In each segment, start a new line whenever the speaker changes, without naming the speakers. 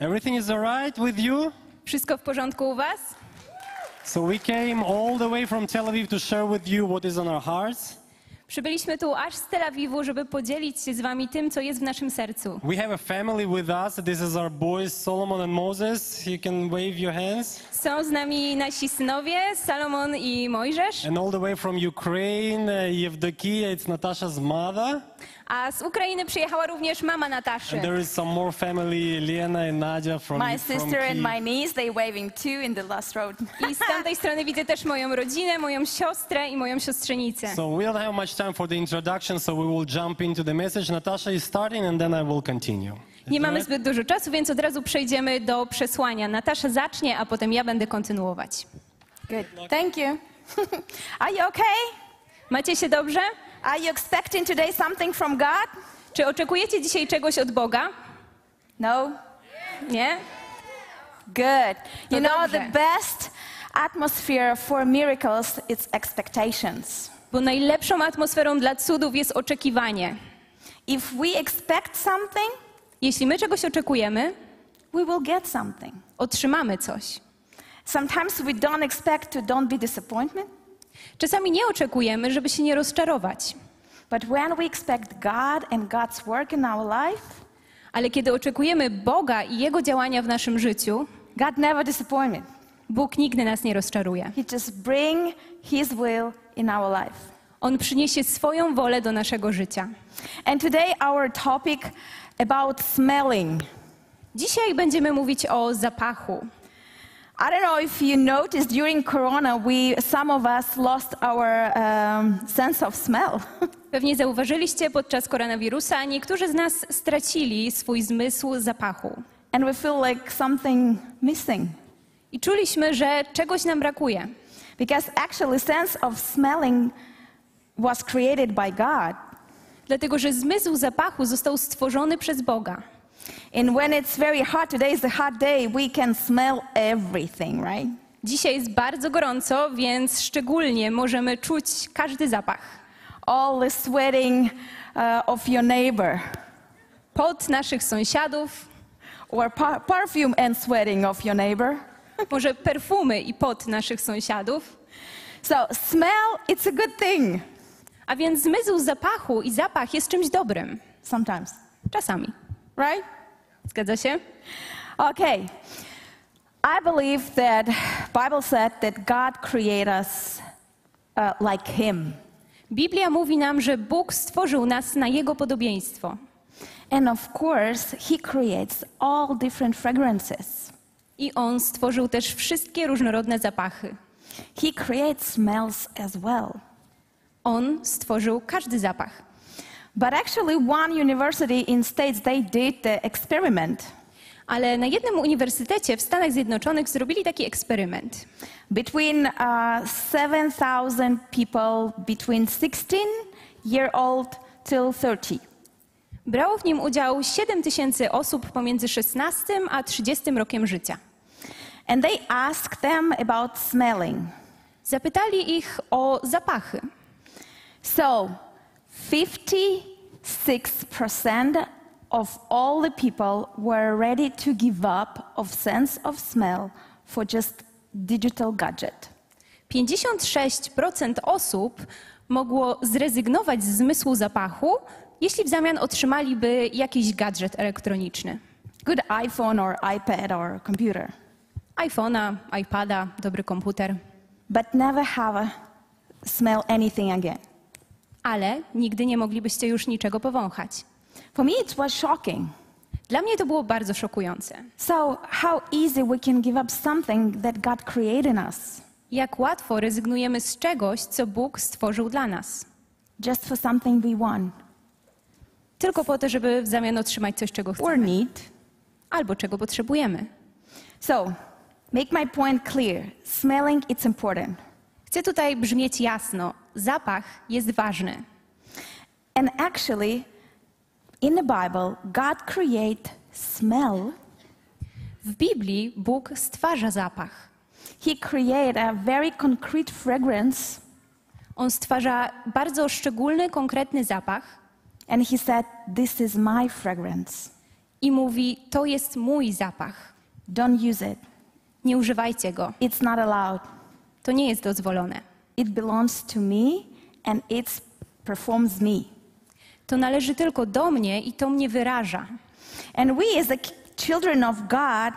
Everything is alright with you?
Wszystko w porządku u Was?
So we came all the way from Tel Aviv to share with you what is on our hearts.
Przybyliśmy tu aż z Tel Awiwu, żeby podzielić się z Wami tym, co jest w naszym sercu.
We have a family with us. This is our boys Solomon and Moses. You can wave your hands.
Są z nami nasi synowie, Salomon i Mojżesz,
And all the way from Ukraine, uh, Yevdokia, it's Natasha's mother.
A z Ukrainy przyjechała również mama Nataszy.
And there is some more family, Lena and Nadia from
My
from
sister and
Kyiv.
my niece, they waving too in the last road.
I z tamtej strony widzę też moją rodzinę, moją siostrę i moją siostrzenicę.
So we don't have much time for the introduction, so we will jump into the message. Natasha is starting, and then I will continue. Is
Nie
that
mamy
right?
zbyt dużo czasu, więc od razu przejdziemy do przesłania. Natasza zacznie, a potem ja będę kontynuować.
Good. Thank you. Are you okay?
Macie się dobrze?
Are you expecting today something from God?
Czy oczekujecie dzisiaj czegoś od Boga?
No?
Nie?
Good. You
No
know,
dobrze.
the best atmosphere for miracles is expectations.
Bo najlepszą atmosferą dla cudów jest oczekiwanie.
If we expect something,
Jeśli my czegoś oczekujemy,
we will get something.
otrzymamy coś.
Sometimes we don't expect to don't be disappointment,
Czasami nie oczekujemy, żeby się nie rozczarować.
but when we expect God and God's work in our life,
Ale kiedy oczekujemy Boga i Jego działania w naszym życiu,
God never disappoints me.
Bóg nigdy nas nie rozczaruje.
He just bring His will in our life.
On przyniesie swoją wolę do naszego życia.
And today our topic about smelling.
Dzisiaj będziemy mówić o zapachu.
I don't know if you noticed during Corona, we some of us lost our um, sense of smell.
Pewnie zauważyliście podczas koronawirusa, niektórzy z nas stracili swój zmysł zapachu.
and we feel like something missing.
I czuliśmy, że czegoś nam brakuje.
Because actually sense of smelling was created by God.
Dlatego, że zmysł zapachu został stworzony przez Boga.
And when it's very hot, today is the hot day, we can smell everything, right?
Dzisiaj jest bardzo gorąco, więc szczególnie możemy czuć każdy zapach.
All the sweating uh, of your neighbor,
Pot naszych sąsiadów,
or par- perfume and sweating of your neighbor.
może perfumy i pot naszych sąsiadów.
So smell, it's a good thing
A więc zmysł zapachu i zapach jest czymś dobrym.
sometimes,
Czasami.
right?
Zgadza się?
Okay. I believe that Bible said that God created us uh, like Him,
Biblia mówi nam, że Bóg stworzył nas na Jego podobieństwo.
and of course He creates all different fragrances.
I On stworzył też wszystkie różnorodne zapachy.
He creates smells as well.
On stworzył każdy zapach.
But actually, one university in States they did the experiment
Ale na jednym uniwersytecie w Stanach Zjednoczonych zrobili taki eksperyment.
between uh, 7,000 people between 16 year old till 30.
Brało w nim udział 7 tysięcy osób pomiędzy 16 a 30 rokiem życia.
And they asked them about smelling.
Zapytali ich o zapachy.
So, 56% of all the people were ready to give up of sense of smell for just digital gadget.
56% osób mogło zrezygnować z zmysłu zapachu, jeśli w zamian otrzymaliby jakiś gadżet elektroniczny.
Good iPhone or iPad or computer.
iPhone'a, iPada, dobry komputer.
But never have a smell anything again.
Ale nigdy nie moglibyście już niczego powąchać.
For me it was shocking.
Dla mnie to było bardzo szokujące.
So, how easy we can give up something that God created in us
Jak łatwo rezygnujemy z czegoś, co Bóg stworzył dla nas.
just for something we want
Tylko po to, żeby w zamian otrzymać coś, czego
or
chcemy.
need.
Albo czego potrzebujemy.
So, make my point clear. Smelling it's important.
Chcę tutaj brzmieć jasno. Zapach jest ważny.
And actually, in the Bible, God create smell.
W Biblii Bóg stwarza zapach.
He create a very concrete fragrance,
On stwarza bardzo szczególny, konkretny zapach
and he said, "This is my fragrance."
i mówi: To jest mój zapach.
Don't use it.
Nie używajcie go.
It's not allowed.
To nie jest dozwolone.
It belongs to me and it performs me.
To należy tylko do mnie i to mnie wyraża.
And we, as the children of God,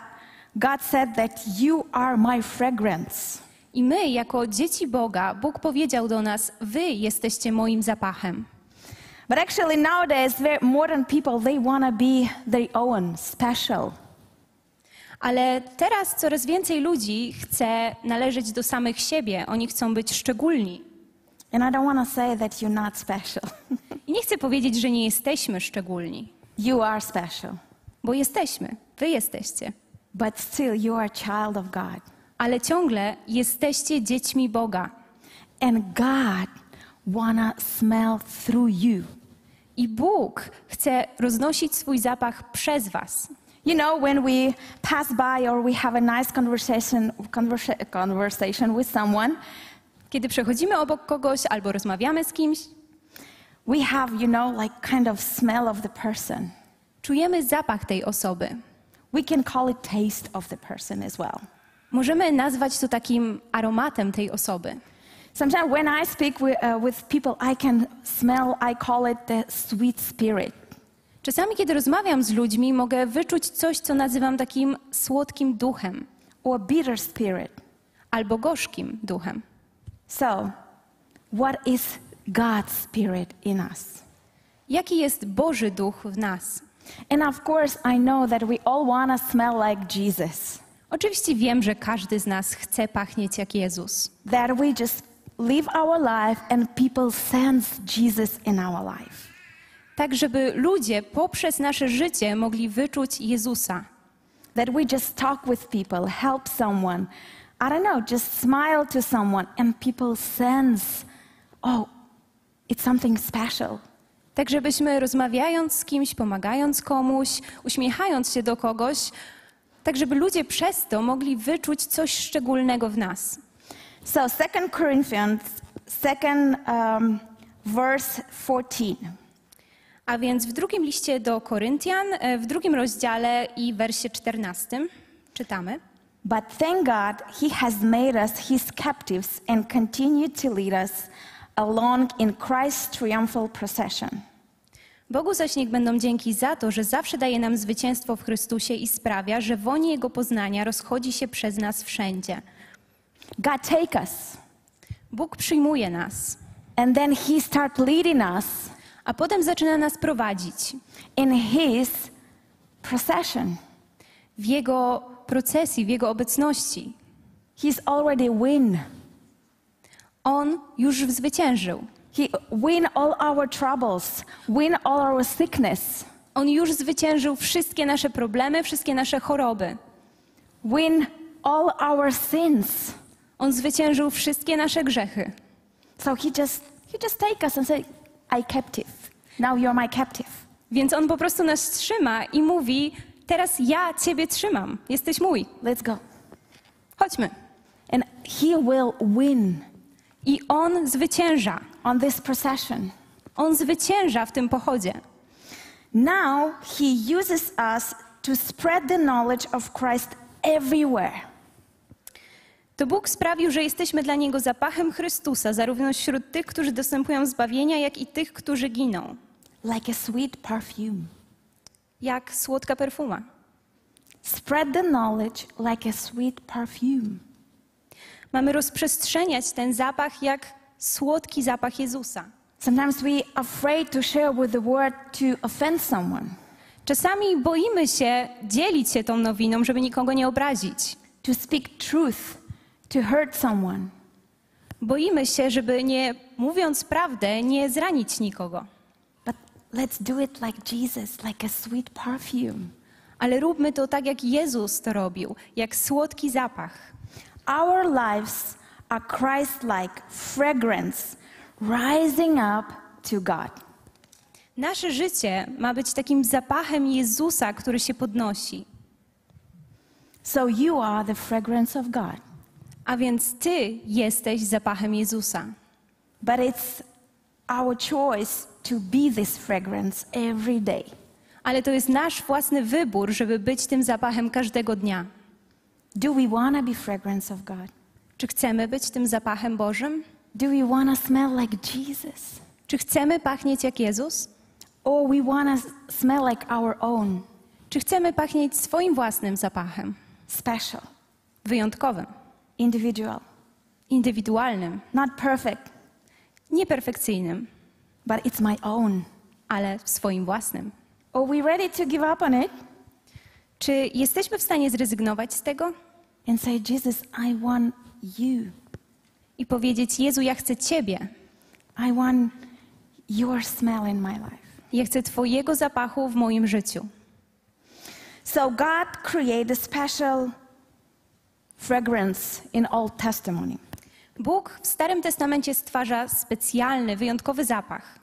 God said that you are my fragrance.
I my, jako dzieci Boga, Bóg powiedział do nas: Wy jesteście moim zapachem.
But actually, nowadays, modern people, they want to be their own, special.
Ale teraz coraz więcej ludzi chce należeć do samych siebie. Oni chcą być szczególni.
And I don't want to say that you're not special.
I nie chcę powiedzieć, że nie jesteśmy szczególni,
you are special.
bo jesteśmy. Wy jesteście.
But still, you are child of God.
Ale ciągle jesteście dziećmi Boga.
And God want to smell through you.
I Bóg chce roznosić swój zapach przez Was.
You know, when we pass by or we have a nice conversation, conversa- conversation with someone,
Kiedy przechodzimy obok kogoś albo rozmawiamy z kimś,
we have, you know, like kind of smell of the person.
czujemy zapach tej osoby.
We can call it taste of the person as well.
Możemy nazwać to takim aromatem tej osoby.
Sometimes when I speak with, uh, with people, I can smell, I call it the sweet spirit.
Czasami, kiedy rozmawiam z ludźmi, mogę wyczuć coś, co nazywam takim słodkim duchem
or bitter spirit.
albo gorzkim duchem.
So, what is God's spirit in us?
Jaki jest Boży duch w nas?
And of course, I know that we all want to smell like Jesus,
Oczywiście wiem, że każdy z nas chce pachnieć jak Jezus.
that we just live our life and people sense Jesus in our life.
Tak, żeby ludzie poprzez nasze życie mogli wyczuć Jezusa.
That we just talk with people, help someone, I don't know, just smile to someone, and people sense, oh, it's something special.
Tak, żebyśmy rozmawiając z kimś, pomagając komuś, uśmiechając się do kogoś, tak, żeby ludzie przez to mogli wyczuć coś szczególnego w nas.
So, Second Corinthians, second um, verse 14.
A więc w drugim liście do Koryntian, e, w drugim rozdziale i wersie 14 czytamy.
But thank God he has made us his captives and continue to lead us along in Christ's triumphal procession.
Bogu zaś niech będą dzięki za to, że zawsze daje nam zwycięstwo w Chrystusie i sprawia, że woń Jego poznania rozchodzi się przez nas wszędzie.
God take us
Bóg przyjmuje nas,
and then he start leading us
a potem zaczyna nas prowadzić
in his procession.
w Jego procesji, w Jego obecności.
He's already win.
On już zwyciężył.
He win all our troubles, win all our sickness,
On już zwyciężył wszystkie nasze problemy, wszystkie nasze choroby.
win all our sins.
On zwyciężył wszystkie nasze grzechy.
So he just he just take us and say, I captive. Now you're my captive.
Więc On po prostu nas trzyma i mówi: Teraz ja Ciebie trzymam, jesteś mój.
Let's go.
Chodźmy.
And he will win
I On zwycięża.
on this procession.
On zwycięża w tym pochodzie.
Now he uses us to spread the knowledge of Christ everywhere.
To Bóg sprawił, że jesteśmy dla Niego zapachem Chrystusa, zarówno wśród tych, którzy dostępują zbawienia, jak i tych, którzy giną.
Like a sweet perfume.
Jak słodka perfuma.
Spread the knowledge like a sweet perfume.
Mamy rozprzestrzeniać ten zapach jak słodki zapach Jezusa.
Sometimes we afraid to share with the word to offend someone,
Czasami boimy się dzielić się tą nowiną, żeby nikogo nie obrazić.
to speak truth, to hurt someone.
Boimy się, żeby nie mówiąc prawdę, nie zranić nikogo.
But let's do it like Jesus, like a sweet perfume.
Ale róbmy to tak, jak Jezus to robił, jak słodki zapach.
Our lives are Christ like fragrance rising up to God.
Nasze życie ma być takim zapachem Jezusa, który się podnosi.
So you are the fragrance of God.
A więc Ty jesteś zapachem Jezusa.
But it's our choice to be this fragrance every day.
Ale to jest nasz własny wybór, żeby być tym zapachem każdego dnia.
Do we want to be fragrance of God?
Czy chcemy być tym zapachem Bożym?
Do we want to smell like Jesus?
Czy chcemy pachnieć jak Jezus?
Or we want to smell like our own,
Czy chcemy pachnieć swoim własnym zapachem?
special,
Wyjątkowym,
individual,
indywidualnym,
not perfect,
nieperfekcyjnym,
but it's my own?
ale swoim własnym.
Are we ready to give up on it
Czy jesteśmy w stanie zrezygnować z tego
and say, Jesus, I want you?
i powiedzieć: Jezu, ja chcę Ciebie.
I want your smell in my life.
Ja chcę Twojego zapachu w moim życiu.
So God created a special fragrance in Old Testimony.
Bóg w Starym Testamencie stwarza specjalny, wyjątkowy zapach.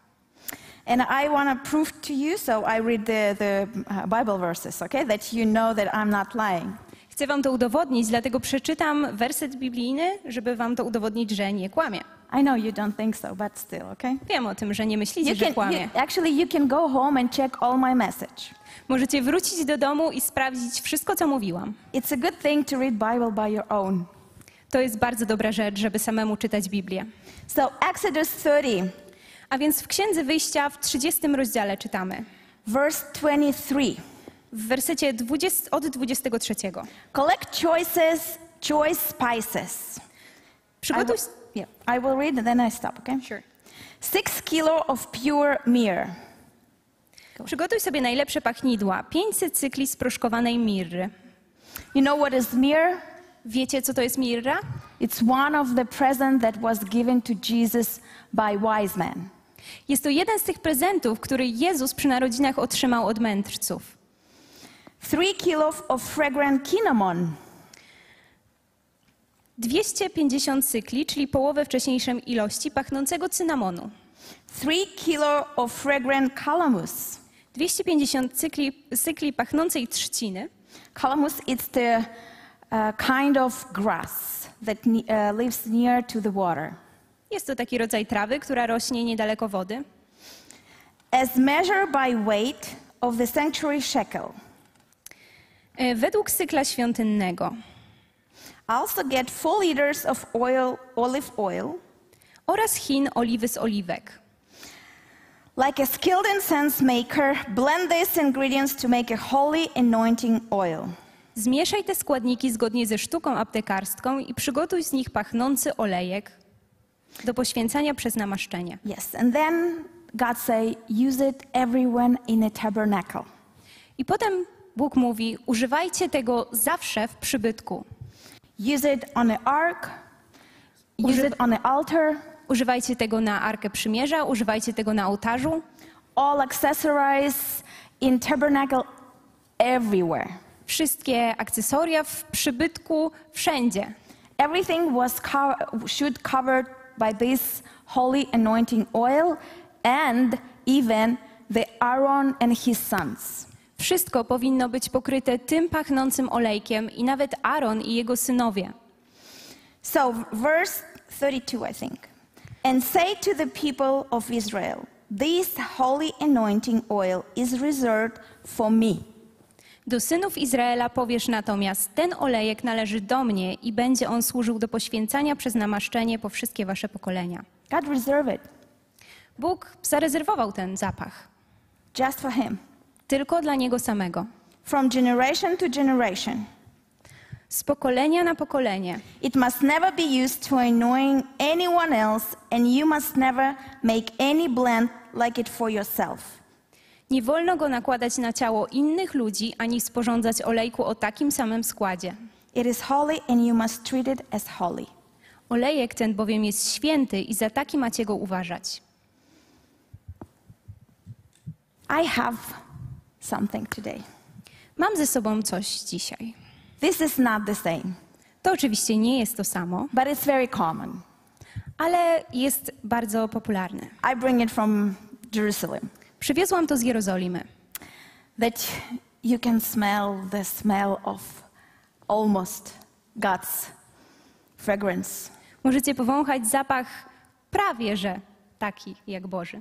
And I want to prove to you, so I read the, the uh, Bible verses, okay, that you know that I'm not lying.
Chcę Wam to udowodnić, dlatego przeczytam werset biblijny, żeby Wam to udowodnić, że nie kłamie.
I know you don't think so, but still, okay?
Wiem o tym, że nie myślicie,
You
że
can,
kłamie.
you, actually, you can go home and check all my message.
Możecie wrócić do domu i sprawdzić wszystko, co mówiłam.
It's a good thing to read Bible by your own.
To jest bardzo dobra rzecz, żeby samemu czytać Biblię.
So Exodus 30,
A więc w Księdze Wyjścia w 30 rozdziale czytamy,
verse 23.
w wersecie 20, od 23.
Collect choices, choice spices.
Przygotuj...
yeah, I will read and then I stop, okay?
Sure.
Six kilo of pure myrrh,
Przygotuj sobie najlepsze pachnidła, 500 cykli sproszkowanej mirry.
You know what is myrrh?
Wiecie, co to jest mirra?
It's one of the presents that was given to Jesus by wise men.
Jest to jeden z tych prezentów, który Jezus przy narodzinach otrzymał od mędrców.
Three kilos of fragrant cinnamon,
250 cykli, czyli połowę wcześniejszej ilości pachnącego cynamonu.
three kilo of fragrant calamus.
250 cykli, cykli pachnącej trzciny.
Calamus is the uh, kind of grass that uh, lives near to the water.
Jest to taki rodzaj trawy, która rośnie niedaleko wody.
As measured by weight of the sanctuary shekel.
E, Według cykla świątynnego
Also get four liters of oil, olive oil,
oraz chin oliwy z oliwek.
like a skilled incense maker. Blend these ingredients to make a holy anointing oil.
Zmieszaj te składniki zgodnie ze sztuką aptekarską i przygotuj z nich pachnący olejek do poświęcania przez namaszczenie.
Yes, and then God say, use it everyone in a tabernacle.
I potem Bóg mówi: Używajcie tego zawsze w przybytku.
Use it on the ark. Use it on the altar.
Używajcie tego na arkę przymierza, używajcie tego na ołtarzu.
All accessories in tabernacle everywhere.
Wszystkie akcesoria w przybytku, wszędzie.
Everything was co- should covered by this holy anointing oil, and even the Aaron and his sons.
Wszystko powinno być pokryte tym pachnącym olejkiem i nawet Aaron i jego synowie.
So, verse 32, I think. And say to the people of Israel, This holy anointing oil is reserved for me.
Do synów Izraela powiesz natomiast: Ten olejek należy do mnie i będzie on służył do poświęcania przez namaszczenie po wszystkie wasze pokolenia.
God reserved it
Bóg zarezerwował ten zapach
just for him.
Tylko dla niego samego.
From generation to generation.
Z pokolenia na pokolenie.
It must never be used to anoint anyone else, and you must never make any blend like it for yourself.
Nie wolno go nakładać na ciało innych ludzi, ani sporządzać olejku o takim samym składzie.
It is holy, and you must treat it as holy.
Olejek ten bowiem jest święty i za taki macie go uważać.
I have something today.
Mam ze sobą coś dzisiaj.
This is not the same,
To oczywiście nie jest to samo,
but it's very common.
ale jest bardzo popularne.
I bring it from Jerusalem.
Przywiozłam to z Jerozolimy.
That you can smell the smell of almost God's fragrance.
Możecie powąchać zapach prawie że taki jak Boży.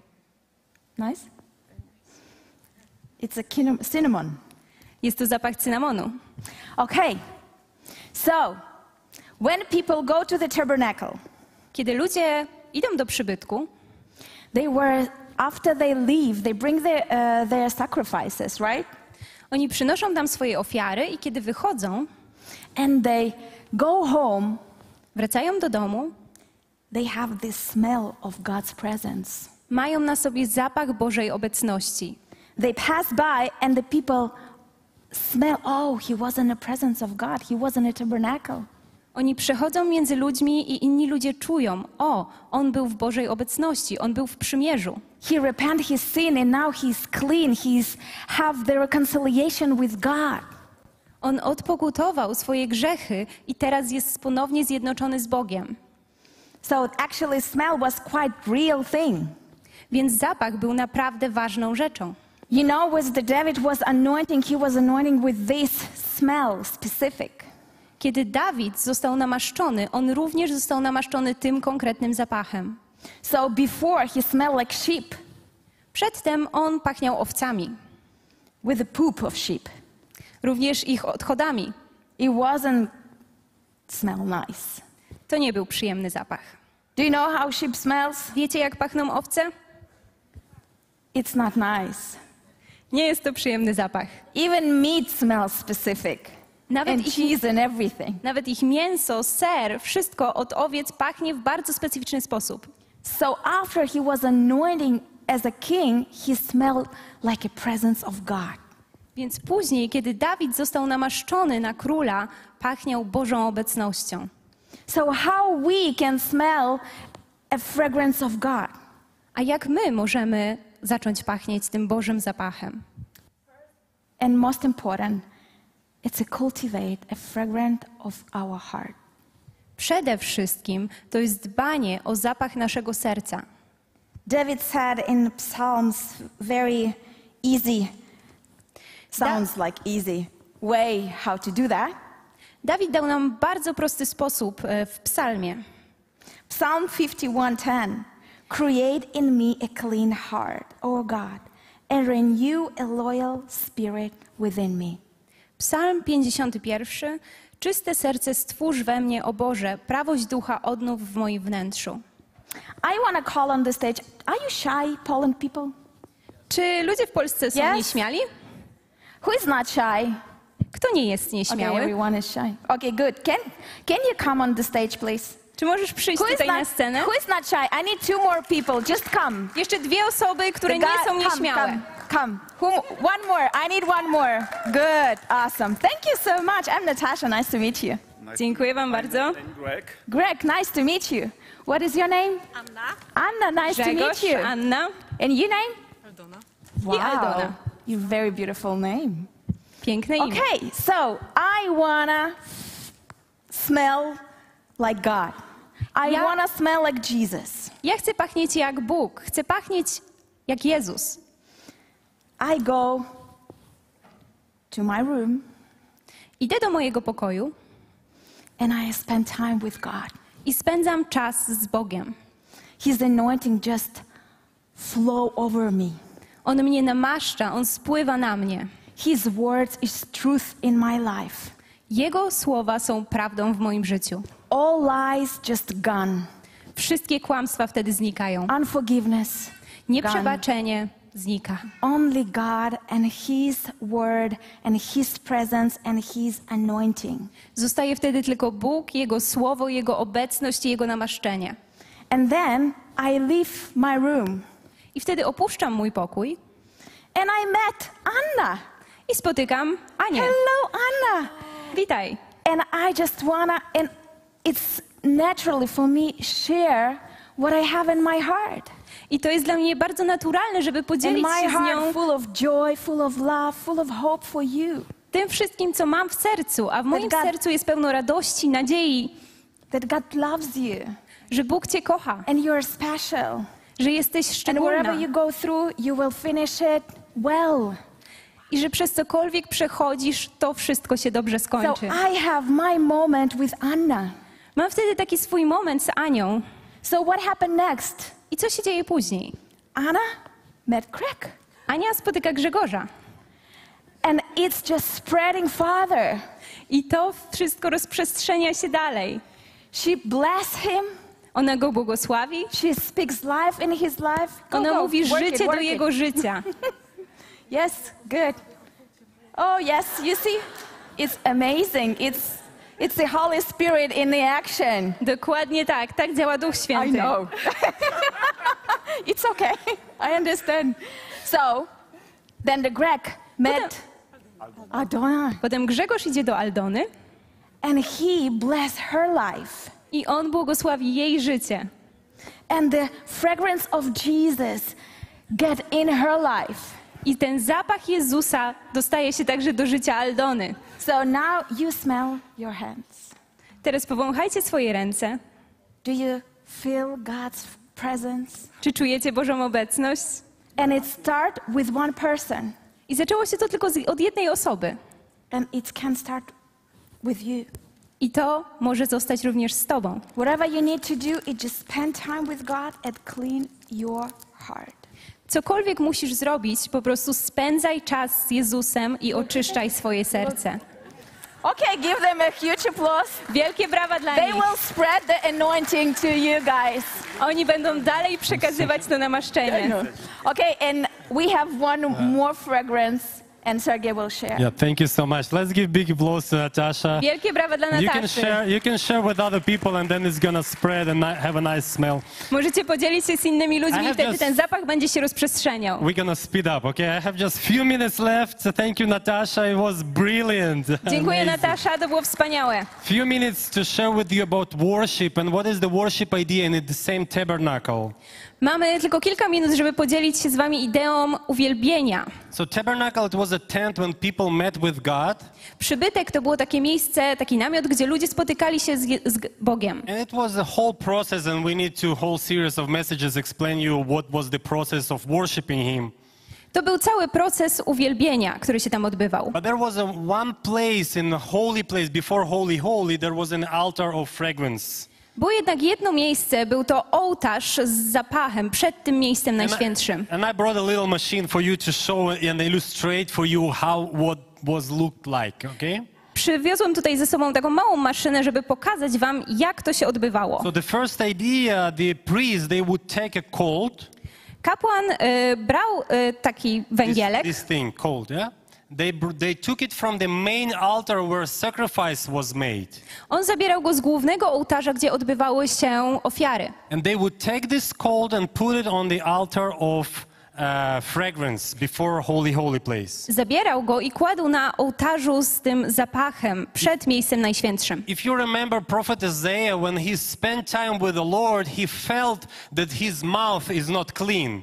Nice? It's a cinnamon.
Jest to zapach cynamonu.
Okay. So, when people go to the tabernacle,
Kiedy ludzie idą do przybytku,
they were after they leave, they bring their uh, their sacrifices, right?
oni przynoszą tam swoje ofiary i kiedy wychodzą,
And they go home.
wracają do domu,
They have this smell of God's presence.
mają na sobie zapach Bożej obecności.
They pass by, and the people smell. Oh, he was in the presence of God. He was in a tabernacle.
Oni przechodzą między ludźmi i inni ludzie czują: O, on był w Bożej obecności, on był w przymierzu.
He repented his sin, and now he's clean. He's have the reconciliation with God.
On odpokutował swoje grzechy i teraz jest ponownie zjednoczony z Bogiem.
So actually, smell was quite real thing.
Więc zapach był naprawdę ważną rzeczą.
You know, as the David was anointing, he was anointing with this smell specific.
Kiedy Dawid został namaszczony, on również został namaszczony tym konkretnym zapachem.
So before he smelled like sheep
Przedtem on pachniał owcami,
with the poop of sheep.
również ich odchodami.
It wasn't smell nice.
To nie był przyjemny zapach.
Do you know how sheep smells?
Wiecie, jak pachną owce?
It's not nice.
Nie jest to przyjemny zapach.
Even meat smells specific.
Nawet
and
ich-
cheese and everything.
Nawet ich mięso, ser, wszystko od owiec pachnie w bardzo specyficzny sposób.
So after he was anointing as a king, he smelled like a presence of God.
Więc później, kiedy Dawid został namaszczony na króla, pachniał Bożą obecnością.
So how we can smell a fragrance of God?
A jak my możemy zacząć pachnieć tym Bożym zapachem?
And most important, it's to cultivate a fragrance of our heart.
Przede wszystkim to jest dbanie o zapach naszego serca.
David said in Psalms, very easy, sounds like easy way how to do that.
Dawid dał nam bardzo prosty sposób e, w psalmie.
Psalm 51:10 Create in me a clean heart, O God, and renew a loyal spirit within me.
Psalm 51. Czyste serce stwórz we mnie, o Boże, prawość ducha odnów w moim wnętrzu.
I want to call on the stage. Are you shy, Poland people?
Czy ludzie w Polsce są
Yes.
nieśmiali?
Who is not shy?
Kto nie jest
Okay,
nieśmiały?
everyone is shy. Okay, good. Can can you come on the stage, please?
Czy możesz przyjść
Who is
tutaj na
not,
scenę?
who is not shy? I need two more people. Just come.
Jeszcze dwie osoby, które
The
nie
guy-
są
come,
nieśmiałe.
Come, come. Who, one more. I need one more. Good. Awesome. Thank you so much. I'm Natasha. Nice to meet you.
Dziękuję wam bardzo.
And Greg.
Greg, nice to meet you. What is your name?
Anna.
Anna, nice to meet you.
Anna
And your name?
Aldona.
Wow.
Aldona.
You very beautiful name.
Piękne imię.
Okay, so I wanna smell like God. I
Ja-
wanna smell like Jesus.
Ja chcę pachnieć jak Bóg. Chcę pachnieć jak Jezus.
I go to my room
Idę do mojego pokoju
and I spend time with God.
i spędzam czas z Bogiem.
His anointing just flow over me.
On mnie namaszcza, on spływa na mnie.
His words is truth in my life.
Jego słowa są prawdą w moim życiu.
All lies just gone.
Wszystkie kłamstwa wtedy znikają.
Unforgiveness gone.
Nieprzebaczenie znika.
Only God and His word and His presence and His anointing.
Zostaje wtedy tylko Bóg, Jego słowo, Jego obecność i Jego namaszczenie.
And then I leave my room
I wtedy opuszczam mój pokój
and I met Anna.
i spotykam Anię.
Hello, Anna.
Witaj.
And I just wanna, and it's naturally for me share what I have in my heart.
I to jest dla mnie bardzo naturalne, żeby
And
podzielić
my
się z nią
full of joy, full of love, full of hope for you.
tym wszystkim, co mam w sercu. A w moim
God-
sercu jest pełno radości, nadziei,
That God loves you
że Bóg Cię kocha,
and you're special.
że jesteś
And
szczególna
wherever you go through, you will finish it well.
i że przez cokolwiek przechodzisz, to wszystko się dobrze
So
skończy.
I have my moment with Anna.
Mam wtedy taki swój moment z Anią.
So what happened next?
I co się dzieje później?
Anna met Craig.
Ania spotyka Grzegorza.
And it's just spreading farther.
I to wszystko rozprzestrzenia się dalej.
She blessed him.
Ona go błogosławi,
She speaks life in his life. Go,
ona
go,
mówi
work it,
życie do
work it.
jego życia.
Yes, good. Oh, yes, you see? It's amazing. It's, it's the Holy Spirit in the action.
Dokładnie tak, tak działa Duch Święty.
it's okay. I understand. So, then the Greg met Adona,
Potem Grzegorz idzie do Aldony
and he blessed her life.
i on błogosławi jej życie.
And the fragrance of Jesus get in her life.
I ten zapach Jezusa dostaje się także do życia Aldony.
So now you smell your hands.
Teraz powąchajcie swoje ręce.
Do you feel God's presence?
Czy czujecie Bożą obecność?
And it start with one person,
I zaczęło się to tylko z, od jednej osoby.
and it can start with you.
I to może zostać również z Tobą.
Whatever you need to do, is just spend time with God and clean your heart.
Cokolwiek musisz zrobić, po prostu spędzaj czas z Jezusem i oczyszczaj swoje serce.
Okay, give them a huge applause.
Wielkie brawa dla
They
nich.
will spread the anointing to you guys.
Oni będą dalej przekazywać to namaszczenie.
Okay, and we have one more fragrance, and Sergey will share.
Yeah, thank you so much. Let's give big applause to Natasha.
Wielkie brawa dla
You can
Nataszy.
share. You can share with other people, and then it's gonna spread and have a nice smell.
Możecie podzielić się z innymi
I
ludźmi i wtedy
just-
ten zapach będzie się rozprzestrzeniał.
We're gonna speed up, okay? I have just few minutes left. So thank you, Natasha. It was brilliant.
Dziękuję
Amazing.
Natasza, to było wspaniałe.
Few minutes to share with you about worship and what is the worship idea in the same tabernacle.
Mamy tylko kilka minut, żeby podzielić się z wami ideą uwielbienia.
So tabernacle it was a tent when people met with God,
Przybytek to było takie miejsce, taki namiot, gdzie ludzie spotykali się z, z Bogiem.
and it was a whole process. And we need to whole series of messages explain you what was the process of worshiping Him.
To był cały proces uwielbienia, który się tam odbywał.
But there was a one place in the holy place before holy holy. There was an altar of fragrance.
Było jednak jedno miejsce, był to ołtarz z zapachem przed tym miejscem najświętszym.
And I brought a little machine for you to show and illustrate for you how what was looked like. Okay.
Przywiozłem tutaj ze sobą taką małą maszynę, żeby pokazać wam, jak to się odbywało.
So the first idea, the priests they would take a colt,
Kapłan y, brał y, taki
this,
węgielek,
this thing colt, yeah. They they took it from the main altar where sacrifice was made,
on zabierał go z głównego ołtarza, gdzie odbywały się ofiary.
and they would take this colt and put it on the altar of uh, fragrance before holy holy place.
Zabierał go i kładł na ołtarzu z tym zapachem przed miejscem najświętszym.
If you remember prophet Isaiah, when he spent time with the Lord, he felt that his mouth is not clean.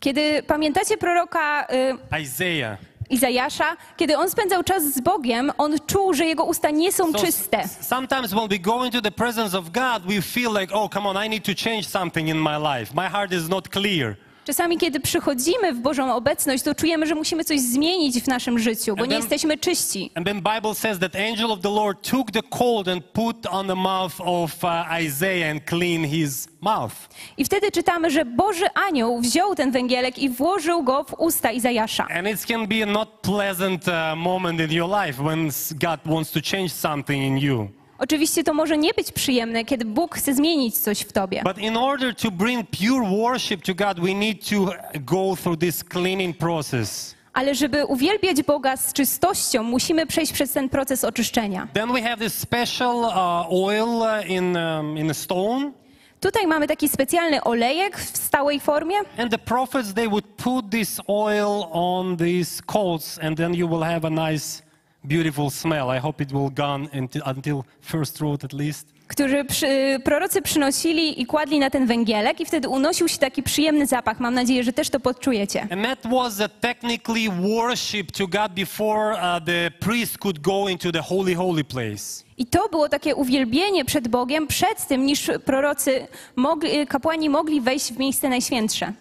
Kiedy pamiętacie proroka y,
Isaiah.
Izajasza, kiedy on spędzał czas z Bogiem, on czuł, że jego usta nie są
So
czyste.
sometimes when we go into the presence of God, we feel like, oh, come on, I need to change something in my life. My heart is not clear.
Czasami, kiedy przychodzimy w Bożą obecność, to czujemy, że musimy coś zmienić w naszym życiu, bo nie jesteśmy czyści.
And then Bible says that angel of the Lord took the colt and put on the mouth of uh, Isaiah and cleaned his mouth.
I wtedy czytamy, że Boży anioł wziął ten węgielek i włożył go w usta Izajasza.
And it can be a not pleasant uh, moment in your life when God wants to change something in you.
Oczywiście to może nie być przyjemne, kiedy Bóg chce zmienić coś w tobie.
But in order to bring pure worship to God, we need to go through this cleaning process.
Ale żeby uwielbiać Boga z czystością, musimy przejść przez ten proces oczyszczenia.
Then we have this special uh, oil uh, in, um, in stone.
Tutaj mamy taki specjalny olejek w stałej formie.
And the prophets, they would put this oil on these coals, and then you will have a nice, beautiful smell. I hope it will go on until, until first road at least.
który przy, prorocy przynosili i kładli na ten węgielek i wtedy unosił się taki przyjemny zapach. Mam nadzieję, że też to podczujecie.
And that was a technically worship to God before uh, the priest could go into the holy, holy place.
I to było takie uwielbienie przed Bogiem przed tym, niż prorocy, mogli, kapłani mogli wejść w miejsce najświętsze.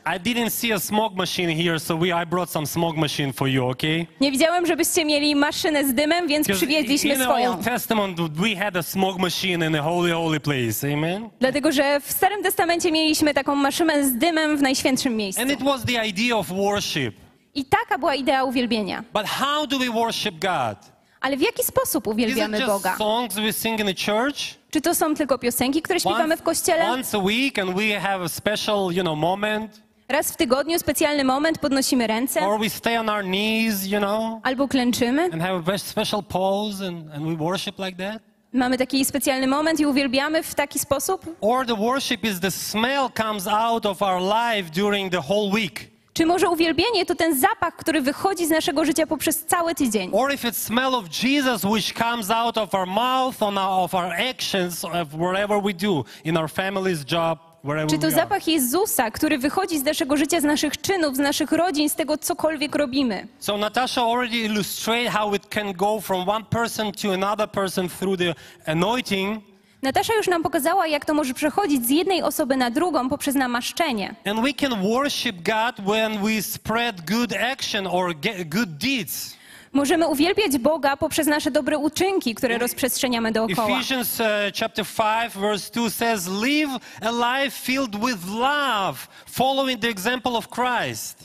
Here, so we, you, okay?
Nie widziałem, żebyście mieli maszynę z dymem, więc przywieźliśmy
in
swoją.
Old Testament, we had a smoke machine in the holy, holy place, amen?
Dlatego, że w Starym Testamencie mieliśmy taką maszynę z dymem w najświętszym miejscu.
And it was the idea of worship.
I taka była idea uwielbienia.
But how do we worship God?
Ale w jaki sposób uwielbiamy Boga?
songs we sing in the church?
Czy to są tylko piosenki, które śpiewamy w kościele?
once a week and we have a special, you know, moment?
Raz w tygodniu specjalny moment podnosimy ręce
Or we stay on our knees, you know,
albo klęczymy.
and have a special pose and, and we worship like that?
Mamy taki specjalny moment i uwielbiamy w taki sposób?
Or the worship is the smell comes out of our life during the whole week?
Czy może uwielbienie to ten zapach, który wychodzi z naszego życia poprzez cały tydzień?
Or if it's smell of Jesus which comes out of our mouth, on our, of our actions, of whatever we do, in our family's job, wherever
Czy to zapach Jezusa, który wychodzi z naszego życia, z naszych czynów, z naszych rodzin, z tego cokolwiek robimy?
So Natasha already illustrated how it can go from one person to another person through the anointing.
Natasza już nam pokazała, jak to może przechodzić z jednej osoby na drugą poprzez namaszczenie.
And we can worship God when we spread good action or get good deeds.
Możemy uwielbiać Boga poprzez nasze dobre uczynki, które rozprzestrzeniamy dookoła.
Ephesians uh, chapter 5 verse 2 says, Live a life filled with love, following the example of Christ.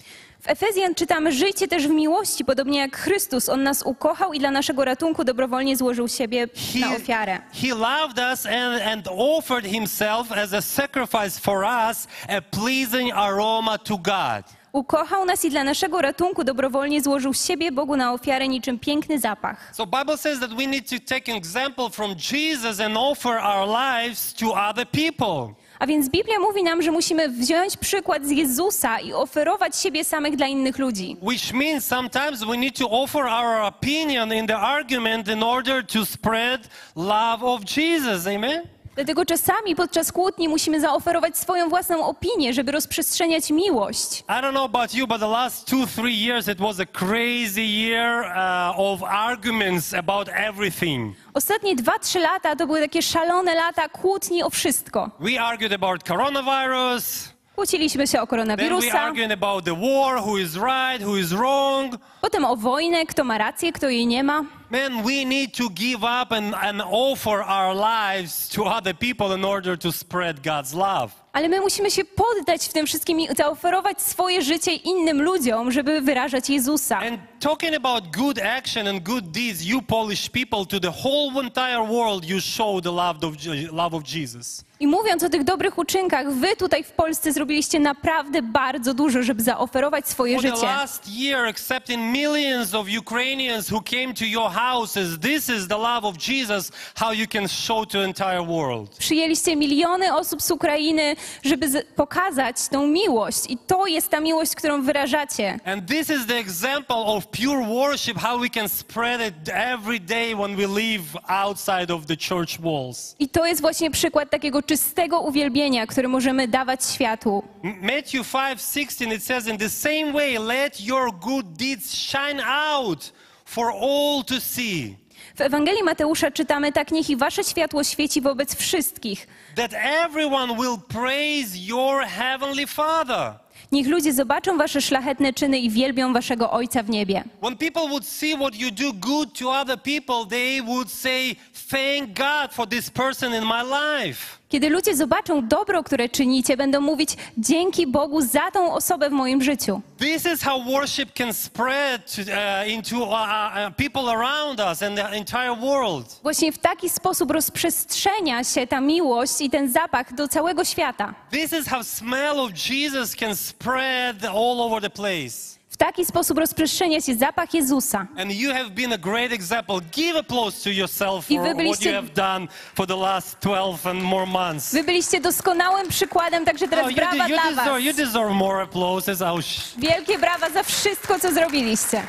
W Efezjan czytamy, żyjcie też w miłości, podobnie jak Chrystus. On nas ukochał i dla naszego ratunku dobrowolnie złożył siebie na ofiarę.
he loved us and, and offered himself as a sacrifice for us, a pleasing aroma to God.
Ukochał nas i dla naszego ratunku dobrowolnie złożył siebie Bogu na ofiarę niczym piękny zapach.
So Bible says that we need to take an example from Jesus and offer our lives to other people.
A więc Biblia mówi nam, że musimy wziąć przykład z Jezusa i oferować siebie samych dla innych ludzi.
Which means sometimes we need to offer our opinion in the argument in order to spread love of Jesus. Amen?
Dlatego czasami podczas kłótni musimy zaoferować swoją własną opinię, żeby rozprzestrzeniać miłość.
I don't know about you, but the last two, three years it was a crazy year uh, of arguments about everything.
Ostatnie dwa, trzy lata to były takie szalone lata kłótni o wszystko.
We argued about coronavirus.
Kłóciliśmy się o koronawirusa,
war, right, wrong.
potem o wojnę, kto ma rację, kto jej nie ma.
Man, we need to give up and, and offer our lives to other people in order to spread God's love.
Ale my musimy się poddać w tym wszystkim i zaoferować swoje życie innym ludziom, żeby wyrażać Jezusa.
And talking about good action and good deeds, you Polish people, to the whole entire world, you show the love of, love of Jesus.
I mówiąc o tych dobrych uczynkach, wy tutaj w Polsce zrobiliście naprawdę bardzo dużo, żeby zaoferować swoje
For the last year, accepting millions of Ukrainians who came to your houses, this is the love of Jesus, how you can show to entire world.
Przyjęliście miliony osób z Ukrainy, żeby pokazać tą miłość. I to jest ta miłość, którą wyrażacie.
And this is the example of pure worship, how we can spread it every day when we live outside of the church walls.
I to jest właśnie przykład takiego czystego uwielbienia, który możemy dawać światu.
Matthew 5 16, it says, In the same way, let your good deeds shine out for all to see,
W Ewangelii Mateusza czytamy tak, niech i wasze światło świeci wobec wszystkich.
that everyone will praise your heavenly Father.
Niech ludzie zobaczą wasze szlachetne czyny i wielbią waszego Ojca w niebie.
When people would see what you do good to other people, they would say, Thank God for this person in my life.
Kiedy ludzie zobaczą dobro, które czynicie, będą mówić dzięki Bogu za tą osobę w moim życiu.
This is how worship can spread to, uh, into uh, uh, people around us and the entire world.
Właśnie w taki sposób rozprzestrzenia się ta miłość i ten zapach do całego świata.
This is how smell of Jesus can spread all over the place.
W taki sposób rozprzestrzenia się zapach Jezusa.
And you have been a great example. Give applause to yourself
I
for
wy
what
byliście-
you have done for the last 12 and more months.
Wy byliście doskonałym przykładem, także teraz
you,
brawa
de- you,
dla was.
deserve, you deserve more applauses. I was
Wielkie brawa za wszystko, co zrobiliście.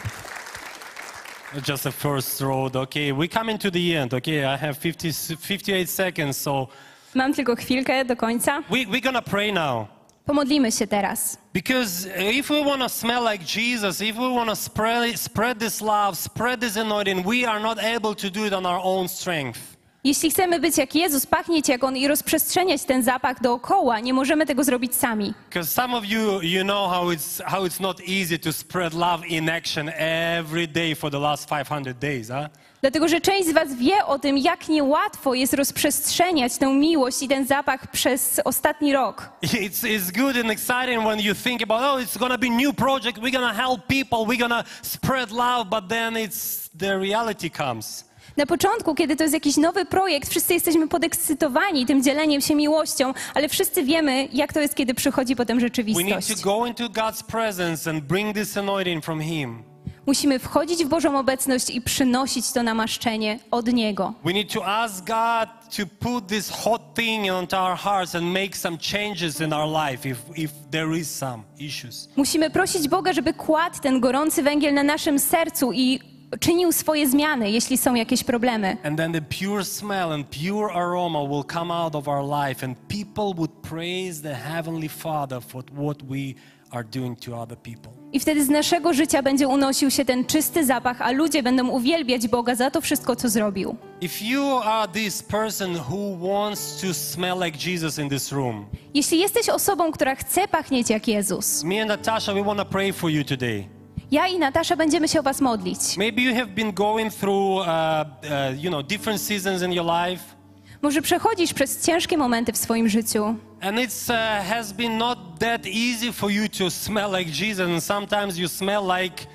just the first road. Okay, we come into the end. Okay, I have 50, 58 seconds, so
Mam tylko chwilkę do końca.
we, we're gonna pray now.
Pomodlimy się teraz.
Because if we want to smell like Jesus, if we want to spread, spread this love, spread this anointing, we are not able to do it on our own strength.
Jeśli chcemy być jak Jezus, pachnieć jak On i rozprzestrzeniać ten zapach dookoła, nie możemy tego zrobić sami.
Because some of you, you know how it's, how it's not easy to spread love in action every day for the last 500 days, huh?
Dlatego, że część z Was wie o tym, jak niełatwo jest rozprzestrzeniać tę miłość i ten zapach przez ostatni rok.
It's, it's good and exciting when you think about, oh, it's gonna be new project, we're gonna help people, we're gonna spread love, but then it's the reality comes.
Na początku, kiedy to jest jakiś nowy projekt, wszyscy jesteśmy podekscytowani tym dzieleniem się miłością, ale wszyscy wiemy, jak to jest, kiedy przychodzi potem
We need
rzeczywistość.
to go into God's presence and bring this anointing from Him.
Musimy wchodzić w Bożą obecność i przynosić to namaszczenie od Niego.
We need to ask God to put this hot thing onto our hearts and make some changes in our life if, if there is some issues.
Musimy prosić Boga, żeby kładł ten gorący węgiel na naszym sercu i czynił swoje zmiany, jeśli są jakieś problemy.
And then the pure smell and pure aroma will come out of our life, and people would praise the Heavenly Father for what we
I wtedy z naszego życia będzie unosił się ten czysty zapach, a ludzie będą uwielbiać Boga za to wszystko, co zrobił. Jeśli jesteś osobą, która chce pachnieć jak Jezus,
me and Natasha, we want to pray for you today.
ja i Natasza będziemy się o was modlić.
Maybe you have been going through, uh, uh, you know, different seasons in your life,
Może przechodzisz przez ciężkie momenty w swoim życiu
and it's uh, has been not that easy for you to smell like Jesus, and sometimes you smell like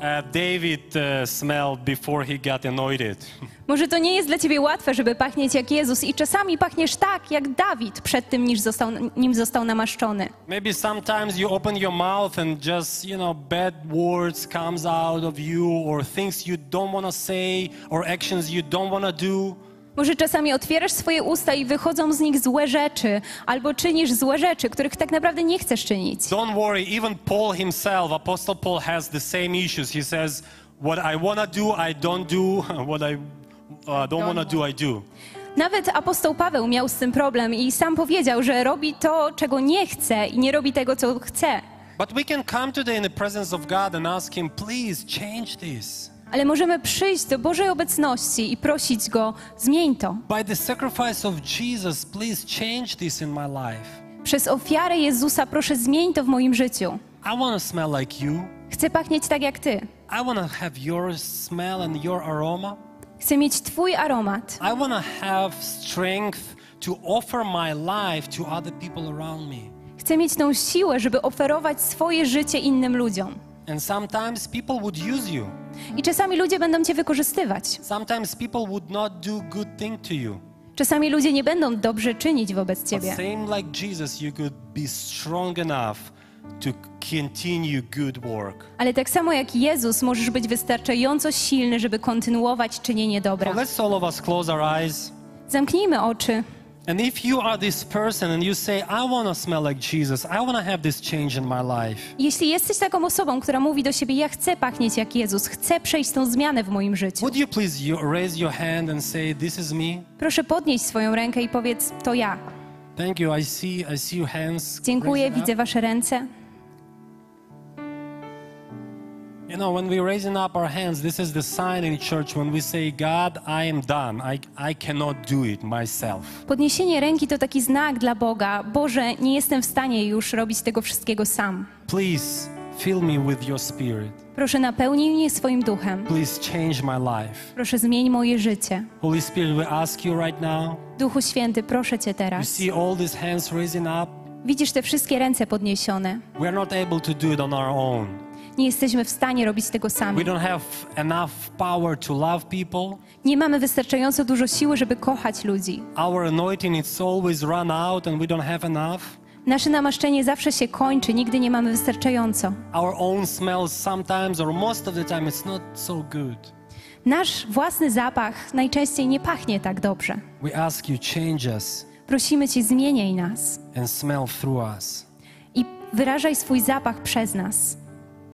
uh, David uh, smelled before he got anointed.
Może to nie jest dla ciebie łatwe, żeby pachnieć jak Jezus i czasami pachniesz tak, jak Dawid przed tym, niż został, nim został namaszczony.
Maybe sometimes you open your mouth and just, you know, bad words comes out of you or things you don't want to say or actions you don't want to do.
Może czasami otwierasz swoje usta i wychodzą z nich złe rzeczy, albo czynisz złe rzeczy, których tak naprawdę nie chcesz czynić.
Don't worry, even Paul himself, Apostle Paul has the same issues. He says, what I want to do, I don't do. What I uh, don't want to do, I do.
Nawet apostoł Paweł miał z tym problem i sam powiedział, że robi to, czego nie chce i nie robi tego, co chce.
But we can come today in the presence of God and ask him, please change this.
Ale możemy przyjść do Bożej obecności i prosić Go, zmień to.
By the sacrifice of Jesus, please change this in my life.
Przez ofiarę Jezusa proszę zmień to w moim życiu.
I want to smell like you.
Chcę pachnieć tak jak Ty.
I want to have your smell and your aroma.
Chcę mieć Twój aromat.
I want to have strength to offer my life to other people around me.
Chcę mieć tą siłę, żeby oferować swoje życie innym ludziom.
And sometimes people would use you.
I czasami ludzie będą Cię wykorzystywać.
Sometimes people would not do good thing to you.
Czasami ludzie nie będą dobrze czynić wobec
But
Ciebie.
same like Jesus, you could be strong enough to continue good work.
Ale tak samo jak Jezus, możesz być wystarczająco silny, żeby kontynuować czynienie
So
dobra.
let's all of us close our eyes.
Zamknijmy oczy.
And if you are this person and you say, I want to smell like Jesus, I want to have this change in my life,
Jeśli jesteś taką osobą, która mówi do siebie, ja chcę pachnieć jak Jezus, chcę przejść tą zmianę w moim życiu,
would you please you raise your hand and say, This is me?
proszę podnieść swoją rękę i powiedz, to ja.
Thank you. I see I see your hands.
Dziękuję,
raising
widzę wasze ręce.
Know, when we're raising up our hands, this is the sign in church when we say, God, I am done. I, I cannot do it myself.
Podniesienie ręki to taki znak dla Boga. Boże, nie jestem w stanie już robić tego wszystkiego sam.
Please fill me with your spirit.
Proszę napełnij mnie swoim duchem.
Please change my life.
Proszę zmień moje życie.
Holy Spirit, we ask you right now.
Duchu Święty, proszę Cię
You
teraz.
see all these hands raising up.
Widzisz te wszystkie ręce podniesione.
We're not able to do it on our own.
Nie jesteśmy w stanie robić tego sami. Nie mamy wystarczająco dużo siły, żeby kochać ludzi.
Our anointing is always run out and we don't have enough.
Nasze namaszczenie zawsze się kończy, nigdy nie mamy wystarczająco.
Our own smells sometimes or most of the time it's not so good.
Nasz własny zapach najczęściej nie pachnie tak dobrze.
We ask you change us
Prosimy Cię, zmieniaj nas
and smell through us.
i wyrażaj swój zapach przez nas.